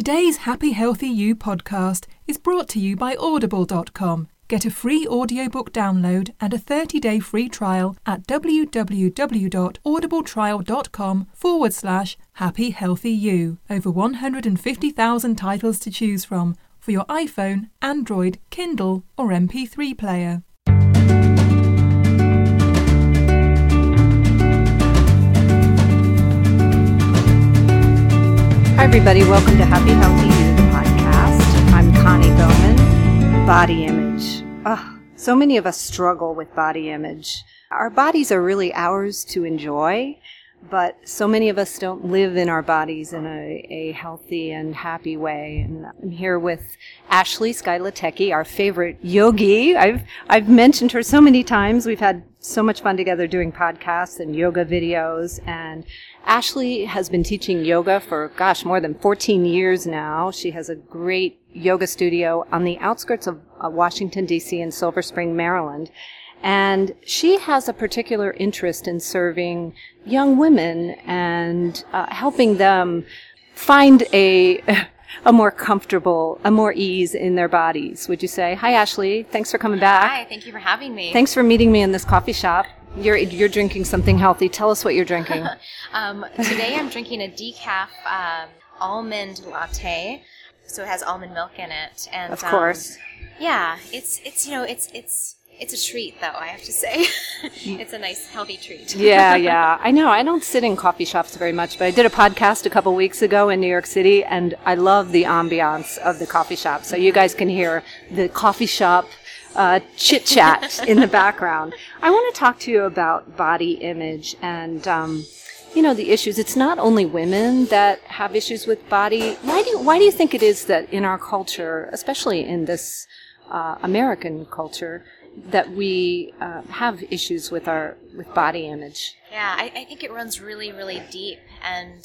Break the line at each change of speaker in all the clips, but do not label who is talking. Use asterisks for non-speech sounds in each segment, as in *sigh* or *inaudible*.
Today's Happy Healthy You podcast is brought to you by Audible.com. Get a free audiobook download and a 30-day free trial at www.audibletrial.com forward slash happy healthy you. Over 150,000 titles to choose from for your iPhone, Android, Kindle or MP3 player.
Hi, everybody. Welcome to Happy Healthy You, podcast. I'm Connie Bowman. Body image. Oh, so many of us struggle with body image. Our bodies are really ours to enjoy, but so many of us don't live in our bodies in a, a healthy and happy way. And I'm here with Ashley Skylateki, our favorite yogi. I've, I've mentioned her so many times. We've had so much fun together doing podcasts and yoga videos and Ashley has been teaching yoga for, gosh, more than 14 years now. She has a great yoga studio on the outskirts of uh, Washington, D.C. in Silver Spring, Maryland. And she has a particular interest in serving young women and uh, helping them find a, *laughs* a more comfortable, a more ease in their bodies, would you say? Hi, Ashley. Thanks for coming back.
Hi, thank you for having me.
Thanks for meeting me in this coffee shop. You're you're drinking something healthy. Tell us what you're drinking. *laughs*
um, today I'm drinking a decaf um, almond latte, so it has almond milk in it, and
of course,
um, yeah, it's it's you know it's it's it's a treat though I have to say, it's a nice healthy treat.
yeah, yeah, *laughs* I know. I don't sit in coffee shops very much, but I did a podcast a couple weeks ago in New York City, and I love the ambiance of the coffee shop. So you guys can hear the coffee shop uh, chit chat *laughs* in the background. I want to talk to you about body image and, um, you know, the issues. It's not only women that have issues with body. Why do you, why do you think it is that in our culture, especially in this uh, American culture, that we uh, have issues with our with body image?
Yeah, I, I think it runs really, really deep and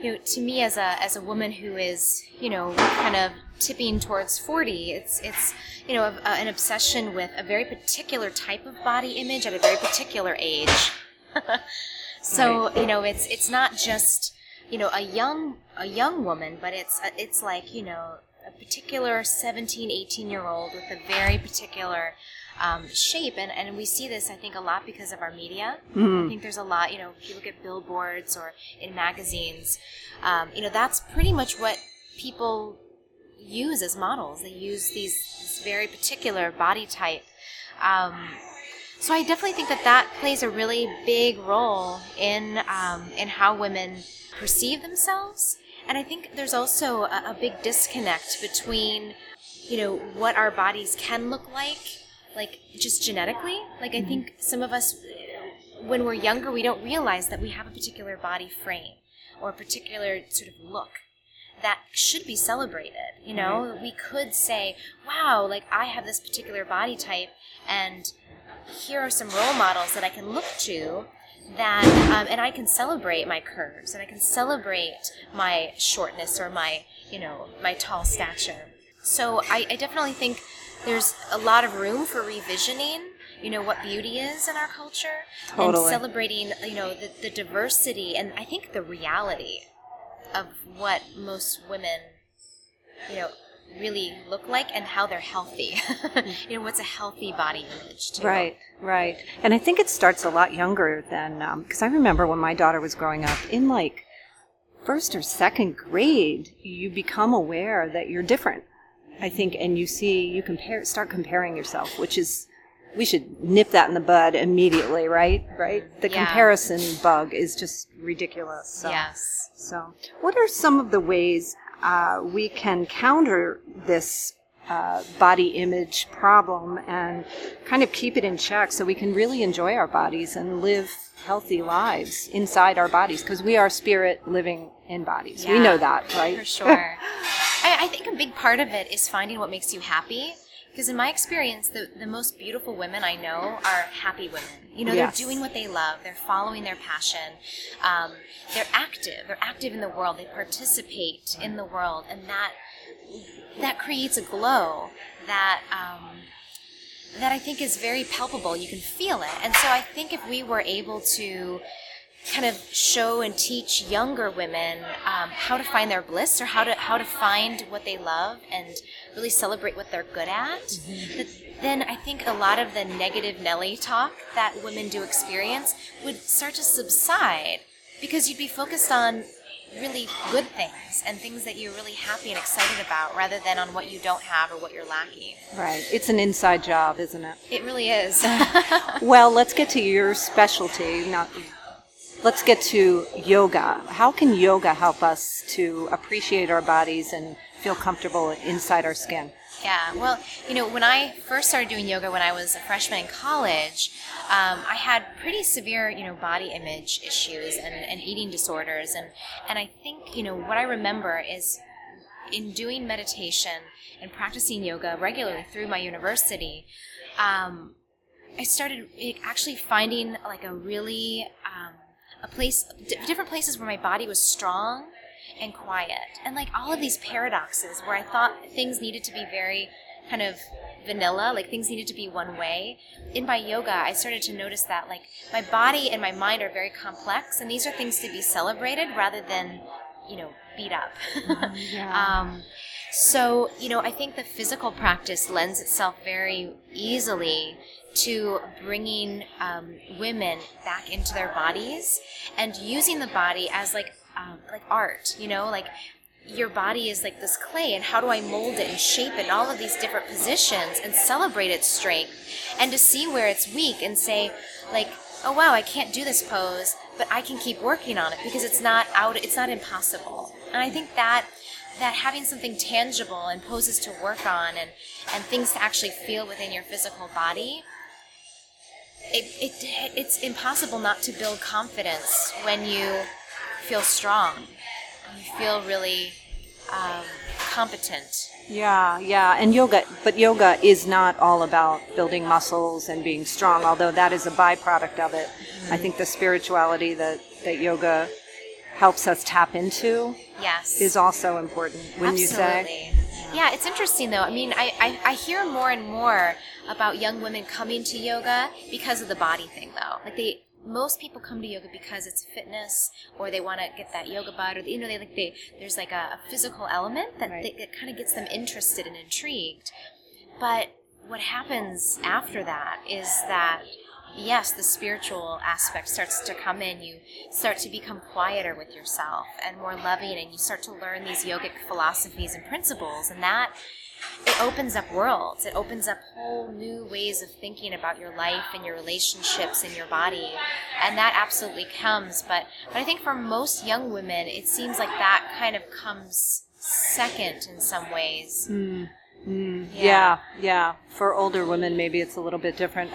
you know, to me as a as a woman who is, you know, kind of tipping towards 40, it's it's you know, a, a, an obsession with a very particular type of body image at a very particular age. *laughs* so, right. you know, it's it's not just, you know, a young a young woman, but it's it's like, you know, a particular 17, 18 year old with a very particular um, shape. And, and we see this, I think, a lot because of our media. Mm-hmm. I think there's a lot, you know, if you look at billboards or in magazines, um, you know, that's pretty much what people use as models. They use these this very particular body type. Um, so I definitely think that that plays a really big role in um, in how women perceive themselves. And I think there's also a, a big disconnect between, you know, what our bodies can look like like just genetically. Like I think some of us, when we're younger, we don't realize that we have a particular body frame or a particular sort of look that should be celebrated. You know, mm-hmm. we could say, "Wow, like I have this particular body type, and here are some role models that I can look to." That um, and I can celebrate my curves and I can celebrate my shortness or my you know my tall stature. So I, I definitely think there's a lot of room for revisioning you know what beauty is in our culture
totally.
and celebrating you know the, the diversity and i think the reality of what most women you know really look like and how they're healthy *laughs* you know what's a healthy body image too.
right right and i think it starts a lot younger than because um, i remember when my daughter was growing up in like first or second grade you become aware that you're different I think, and you see, you compare, start comparing yourself, which is, we should nip that in the bud immediately, right? Right? The
yeah.
comparison bug is just ridiculous. So,
yes.
So, what are some of the ways uh, we can counter this uh, body image problem and kind of keep it in check so we can really enjoy our bodies and live healthy lives inside our bodies because we are spirit living in bodies.
Yeah,
we know that, right?
For sure. *laughs* I, I think a big part of it is finding what makes you happy. Because in my experience, the, the most beautiful women I know are happy women. You know, yes. they're doing what they love, they're following their passion, um, they're active, they're active in the world, they participate in the world, and that that creates a glow that um, that I think is very palpable. You can feel it, and so I think if we were able to kind of show and teach younger women um, how to find their bliss or how to how to find what they love and really celebrate what they're good at, mm-hmm. then I think a lot of the negative Nelly talk that women do experience would start to subside because you'd be focused on really good things and things that you're really happy and excited about rather than on what you don't have or what you're lacking.
Right. It's an inside job, isn't it?
It really is. *laughs*
well, let's get to your specialty. Not let's get to yoga. How can yoga help us to appreciate our bodies and feel comfortable inside our skin?
Yeah, well, you know, when I first started doing yoga when I was a freshman in college, um, I had pretty severe, you know, body image issues and, and eating disorders. And, and I think, you know, what I remember is in doing meditation and practicing yoga regularly through my university, um, I started actually finding like a really, um, a place, different places where my body was strong and quiet. And like all of these paradoxes where I thought things needed to be very kind of vanilla, like things needed to be one way. In my yoga, I started to notice that like my body and my mind are very complex, and these are things to be celebrated rather than, you know, beat up. Mm-hmm. *laughs* yeah. um, so, you know, I think the physical practice lends itself very easily to bringing um, women back into their bodies and using the body as like um, like art, you know, like your body is like this clay and how do I mold it and shape it in all of these different positions and celebrate its strength and to see where it's weak and say like oh wow I can't do this pose but I can keep working on it because it's not out it's not impossible. And I think that that having something tangible and poses to work on and and things to actually feel within your physical body it, it it's impossible not to build confidence when you feel strong. You feel really um, competent.
Yeah, yeah, and yoga, but yoga is not all about building muscles and being strong, although that is a byproduct of it. Mm-hmm. I think the spirituality that, that yoga helps us tap into
yes.
is also important, when
Absolutely.
you say?
Yeah, it's interesting though. I mean, I, I, I hear more and more about young women coming to yoga because of the body thing though. Like they most people come to yoga because it's fitness or they want to get that yoga butt or you know they like they there's like a, a physical element that, right. that kind of gets them interested and intrigued but what happens after that is that yes the spiritual aspect starts to come in you start to become quieter with yourself and more loving and you start to learn these yogic philosophies and principles and that it opens up worlds. It opens up whole new ways of thinking about your life and your relationships and your body. And that absolutely comes. But, but I think for most young women, it seems like that kind of comes second in some ways.
Mm. Mm, yeah. yeah, yeah. For older women, maybe it's a little bit different.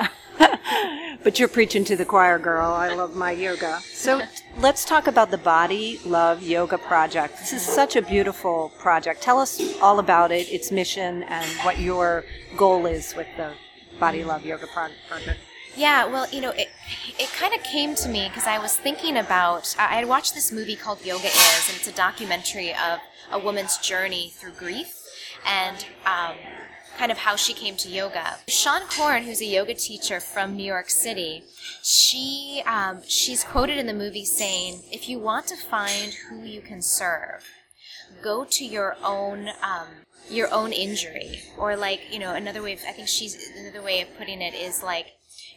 *laughs* but you're preaching to the choir, girl. I love my yoga. So let's talk about the Body Love Yoga Project. This is such a beautiful project. Tell us all about it, its mission, and what your goal is with the Body Love Yoga Project.
Yeah, well, you know, it it kind of came to me because I was thinking about I had watched this movie called Yoga Is, and it's a documentary of a woman's journey through grief and um, kind of how she came to yoga. Seane Corn, who's a yoga teacher from New York City, she um, she's quoted in the movie saying, "If you want to find who you can serve, go to your own." Um, your own injury or like you know another way of, i think she's another way of putting it is like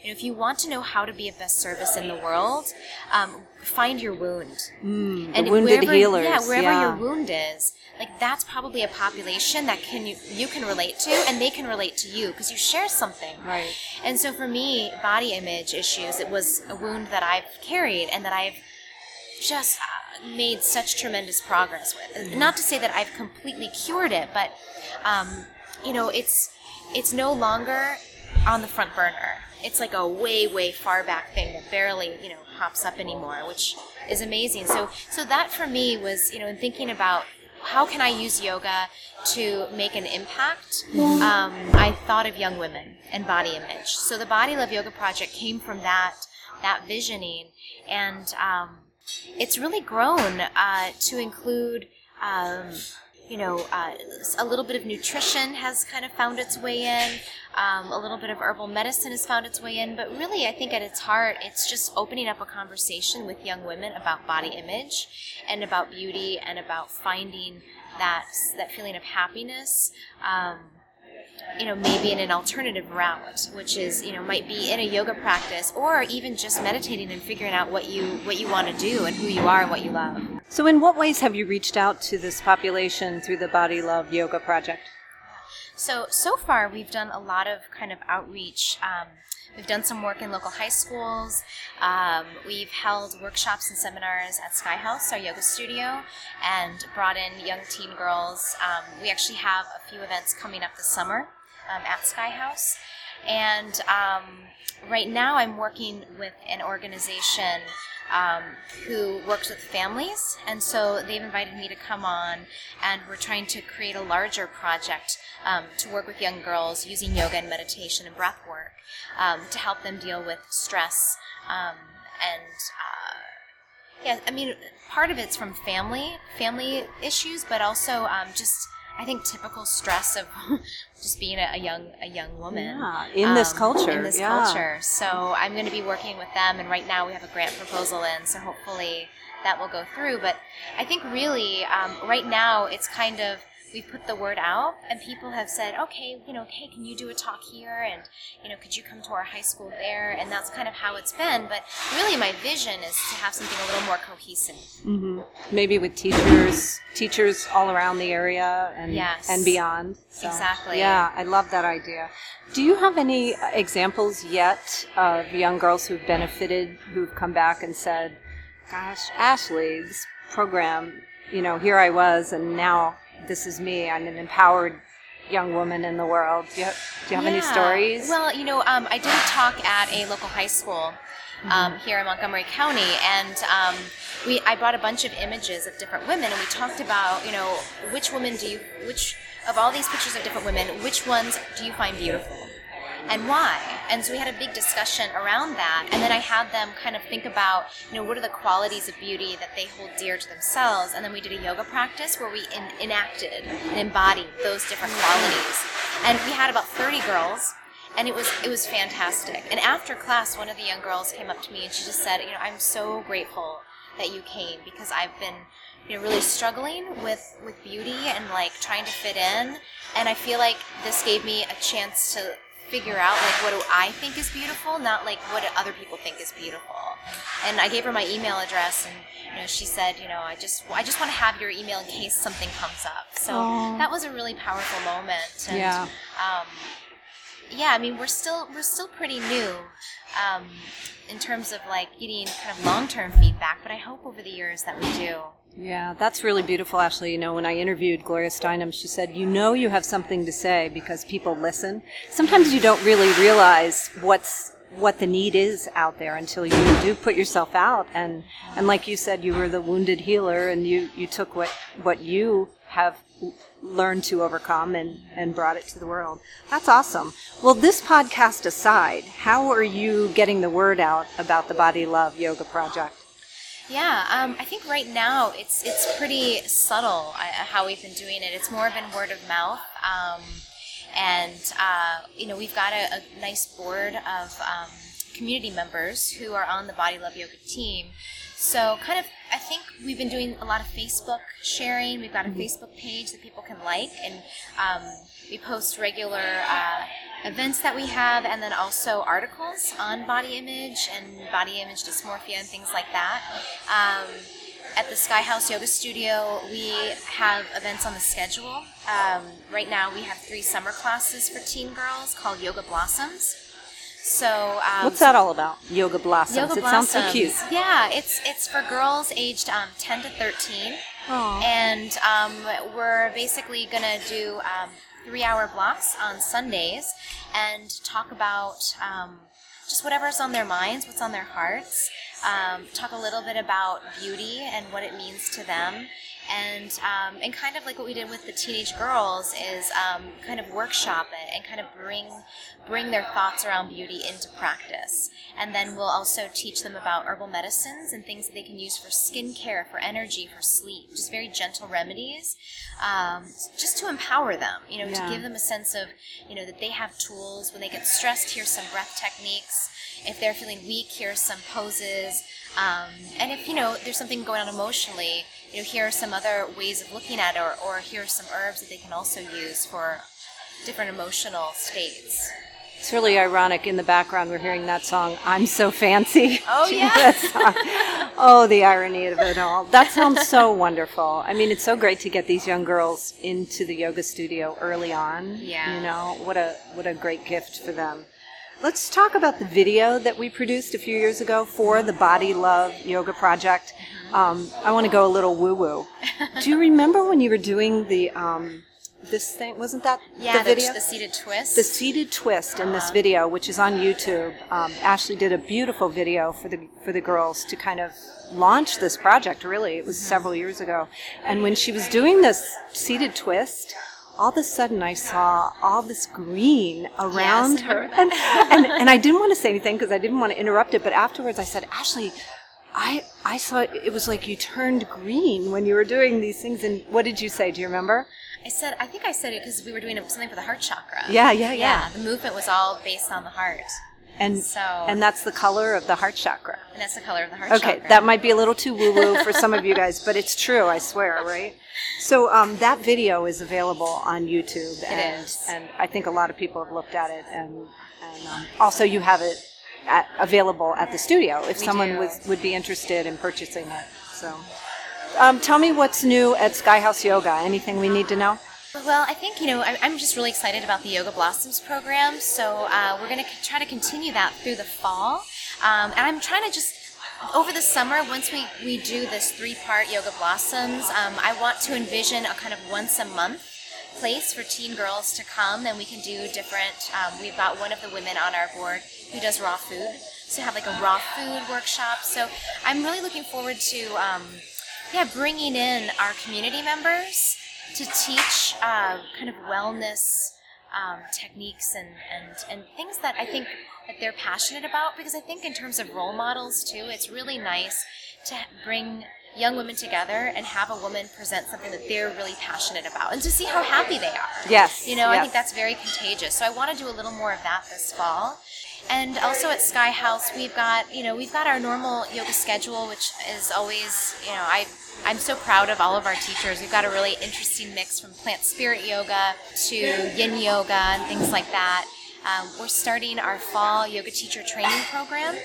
if you want to know how to be of best service in the world, um, find your wound.
Mm, and wounded wherever, healers.
Yeah, wherever yeah. your wound is, like that's probably a population that can you, you can relate to and they can relate to you because you share something
right
and so for me body image issues it was a wound that i've carried and that i've just uh, made such tremendous progress with mm-hmm. not to say that i've completely cured it but um, you know it's it's no longer on the front burner it's like a way way far back thing that barely you know pops up anymore which is amazing so so that for me was you know in thinking about how can I use yoga to make an impact? Um, I thought of young women and body image. So the Body Love Yoga Project came from that that visioning, and um, it's really grown uh, to include. Um, you know, uh, a little bit of nutrition has kind of found its way in. Um, a little bit of herbal medicine has found its way in. But really, I think at its heart, it's just opening up a conversation with young women about body image and about beauty and about finding that that feeling of happiness. Um, you know, maybe in an alternative route, which is, you know, might be in a yoga practice or even just meditating and figuring out what you what you want to do and who you are and what you love.
So, in what ways have you reached out to this population through the Body Love Yoga Project?
So, so far we've done a lot of kind of outreach. Um, we've done some work in local high schools. Um, we've held workshops and seminars at Sky House, our yoga studio, and brought in young teen girls. Um, we actually have a few events coming up this summer um, at Sky House. And um, right now I'm working with an organization um, who works with families, and so they've invited me to come on, and we're trying to create a larger project um, to work with young girls using yoga and meditation and breath work um, to help them deal with stress um, and. Uh, yeah, I mean, part of it's from family, family issues, but also um, just I think typical stress of *laughs* just being a, a young a young woman
yeah, in this
um,
culture.
In this
yeah.
culture, so I'm going to be working with them, and right now we have a grant proposal in, so hopefully that will go through. But I think really, um, right now it's kind of we've put the word out and people have said okay you know hey can you do a talk here? And you know could you come to our high school there? And that's kind of how it's been but really my vision is to have something a little more cohesive.
Mm-hmm. maybe with teachers teachers all around the area and
yes.
and beyond
so, exactly.
Yeah i love that idea. Do you have any examples yet of young girls who've benefited who've come back and said gosh ashley this program you know here i was and now this is me. I'm an empowered young woman in the world. Do you have, do you have
yeah.
any stories?
Well, you know, um, I did a talk at a local high school um, mm-hmm. here in Montgomery County, and um, we I brought a bunch of images of different women, and we talked about, you know, which women do you, which of all these pictures of different women, which ones do you find beautiful? and why. And so we had a big discussion around that. And then I had them kind of think about, you know, what are the qualities of beauty that they hold dear to themselves. And then we did a yoga practice where we in, enacted and embodied those different qualities. And we had about 30 girls. And it was it was fantastic. And after class, one of the young girls came up to me and she just said, you know, I'm so grateful that you came because I've been you know really struggling with with beauty and like trying to fit in and i feel like this gave me a chance to figure out like what do I think is beautiful, not like what other people think is beautiful. And I gave her my email address, and you know, she said, you know, I just I just want to have your email in case something comes up. So Aww. that was a really powerful moment. And,
yeah.
Um, yeah, I mean, we're still we're still pretty new. Um, in terms of like getting kind of long term feedback, but I hope over the years that we do.
Yeah, that's really beautiful, Ashley. You know, when I interviewed Gloria Steinem, she said, You know, you have something to say because people listen. Sometimes you don't really realize what's what the need is out there until you do put yourself out and and like you said you were the wounded healer and you you took what what you have learned to overcome and and brought it to the world that's awesome well this podcast aside how are you getting the word out about the body love yoga project
yeah, um, I think right now it's it's pretty subtle uh, how we've been doing it. It's more of been word of mouth, um, and uh, you know we've got a, a nice board of um, community members who are on the Body Love Yoga team. So kind of, I think we've been doing a lot of Facebook sharing. We've got a mm-hmm. Facebook page that people can like, and um, we post regular. Uh, events that we have, and then also articles on body image and body image dysmorphia and things like that. Um, at the Sky House Yoga Studio, we have events on the schedule. Um, right now, we have three summer classes for teen girls called Yoga Blossoms. So, um,
what's that all about? Yoga Blossoms.
Yoga
it
Blossoms.
sounds so cute.
Yeah, it's it's for girls aged um, 10 to 13.
Aww.
And um, we're basically going to do um, three hour blocks on Sundays and talk about um, just whatever's on their minds, what's on their hearts. Um, talk a little bit about beauty and what it means to them. And um, and kind of like what we did with the teenage girls is um, kind of workshop it and kind of bring bring their thoughts around beauty into practice. And then we'll also teach them about herbal medicines and things that they can use for skincare, for energy, for sleep, just very gentle remedies, um, just to empower them, you know,
Yeah.
to give them a sense of, you know, that they have tools. When they get stressed, here's some breath techniques. If they're feeling weak, here's some poses. Um, and if, you know, there's something going on emotionally, you know, here are some other ways of looking at it, or, or here are some herbs that they can also use for different emotional states.
It's really ironic. In the background, we're hearing that song, I'm So Fancy.
Oh, *laughs* yeah.
know that song? oh, the irony of it all. That sounds so wonderful. I mean, it's so great to get these young girls into the yoga studio early on.
Yeah.
You know, what a, what a great gift for them. Let's talk about the video that we produced a few years ago for the Body Love Yoga Project. Um, I want to go a little woo woo. *laughs* Do you remember when you were doing the um, this thing? Wasn't that
Yeah,
the
the,
video?
the seated twist.
the seated twist in this video, which is on YouTube. Um, Ashley did a beautiful video for the for the girls to kind of launch this project. Really, it was several years ago, and when she was doing this seated twist. All of a sudden, I saw all this green around
Yes,
her, and, and and I didn't want to say anything because I didn't want to interrupt it. But afterwards, I said, "Ashley, I I saw it was like you turned green when you were doing these things." And what did you say? Do you remember?
I said, I think I said it because we were doing something for the heart chakra.
Yeah, yeah, yeah.
Yeah, the movement was all based on the heart,
And
So-
and that's the color of the heart chakra.
and that's the color of the heart
Okay,
chakra.
Okay, that might be a little too woo woo for some of you guys, but it's true, I swear, right? So um, that video is available on YouTube, and
is.
and I think a lot of people have looked at it, and and um, also you have it at, available at the studio if
We
someone
do.
was would be interested in purchasing it. So, um, tell me what's new at Sky House Yoga. Anything we need to know?
Well, I think, you know, I'm just really excited about the Yoga Blossoms program. So uh, we're going to try to continue that through the fall. Um, and I'm trying to just, over the summer, once we, we do this three part Yoga Blossoms, um, I want to envision a kind of once a month place for teen girls to come and we can do different. Um, we've got one of the women on our board who does raw food. So have like a raw food workshop. So I'm really looking forward to, um, yeah, bringing in our community members to teach uh, kind of wellness um, techniques and, and, and things that I think that they're passionate about because I think in terms of role models too, it's really nice to bring young women together and have a woman present something that they're really passionate about and to see how happy they are.
Yes,
You know, I think that's very contagious. So I want to do a little more of that this fall. And also at Sky House, we've got you know we've got our normal yoga schedule, which is always you know I I'm so proud of all of our teachers. We've got a really interesting mix from plant spirit yoga to yin yoga and things like that. Um, we're starting our fall yoga teacher training program,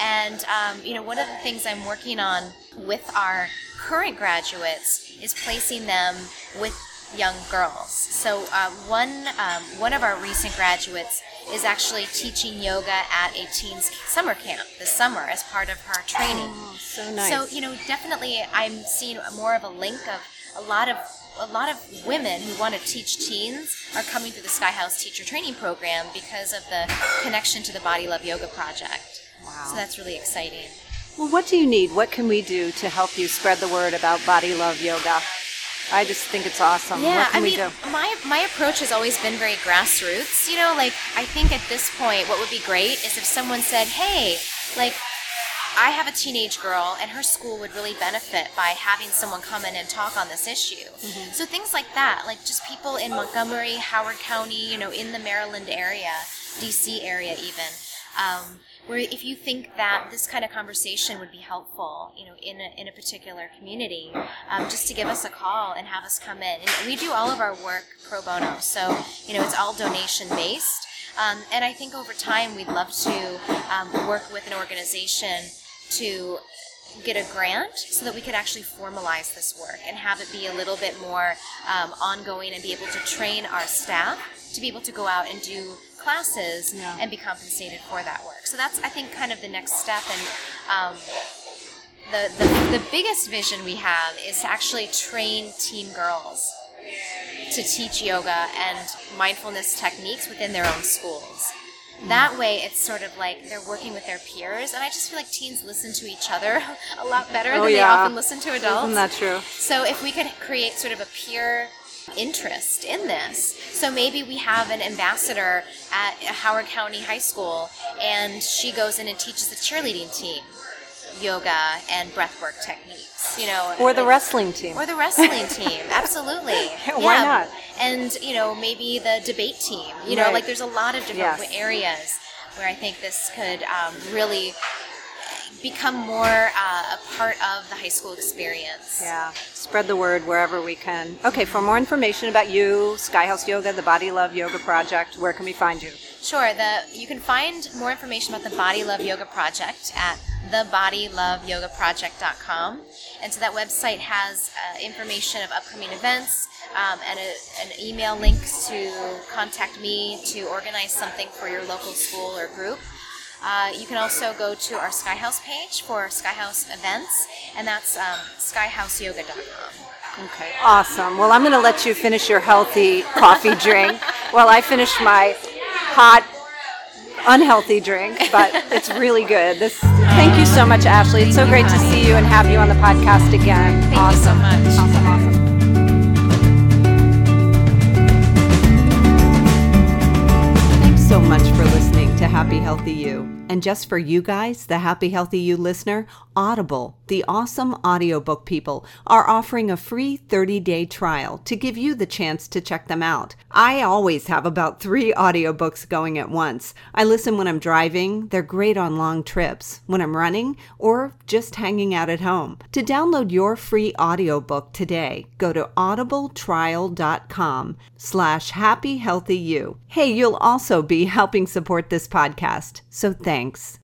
and um, you know one of the things I'm working on with our current graduates is placing them with young girls. So uh, one um, one of our recent graduates is actually teaching yoga at a teens summer camp this summer as part of her training.
Oh, so nice.
So you know, definitely, I'm seeing more of a link of a lot of a lot of women who want to teach teens are coming through the Sky House Teacher Training Program because of the connection to the Body Love Yoga Project.
Wow.
So that's really exciting.
Well, what do you need? What can we do to help you spread the word about body love yoga? I just think it's awesome.
Yeah,
what can
I
we
mean,
do?
my my approach has always been very grassroots. You know, like I think at this point, what would be great is if someone said, "Hey, like." I have a teenage girl, and her school would really benefit by having someone come in and talk on this issue. So things like that, like just people in Montgomery, Howard County, you know, in the Maryland area, D.C. area, even, um, where if you think that this kind of conversation would be helpful, you know, in a, in a particular community, um, just to give us a call and have us come in. And we do all of our work pro bono, so you know, it's all donation based. Um, and I think over time we'd love to um, work with an organization to get a grant so that we could actually formalize this work and have it be a little bit more um, ongoing and be able to train our staff to be able to go out and do classes
Yeah.
and be compensated for that work. So that's, I think, kind of the next step. And um, the, the, the biggest vision we have is to actually train teen girls to teach yoga and mindfulness techniques within their own schools. That way, it's sort of like they're working with their peers, and I just feel like teens listen to each other *laughs* a lot better
Oh,
than they often listen to adults.
Isn't that true?
So if we could create sort of a peer interest in this, so maybe we have an ambassador at Howard County High School, and she goes in and teaches the cheerleading team yoga and breathwork techniques. You know,
Or the wrestling team.
or the wrestling team, *laughs* absolutely.
Why not?
And you know, maybe the debate team. You know,
Right.
like there's a lot of different
Yes.
areas where I think this could um, really become more uh, a part of the high school experience.
Yeah, spread the word wherever we can. Okay, for more information about you, Skyhouse Yoga, the Body Love Yoga Project, where can we find you?
Sure. The you can find more information about the Body Love Yoga Project at thebodyloveyogaproject.com, and so that website has uh, information of upcoming events um, and a, an email link to contact me to organize something for your local school or group. Uh, you can also go to our Skyhouse page for Skyhouse events, and that's um, skyhouseyoga.com.
Okay, awesome. Well, I'm going to let you finish your healthy coffee *laughs* drink while I finish my hot, unhealthy drink, but it's really good. This. Thank you so much, Ashley. It's so
Thank
great to see you and have you on the podcast again.
Thank
awesome.
you so much.
Awesome, awesome. Happy Healthy You. And just for you guys, the Happy Healthy You listener, Audible, the awesome audiobook people, are offering a free 30 day trial to give you the chance to check them out. I always have about three audiobooks going at once. I listen when I'm driving, they're great on long trips, when I'm running, or just hanging out at home. To download your free audiobook today, go to audibletrial.com slash happy healthy you. Hey, you'll also be helping support this podcast, so thanks.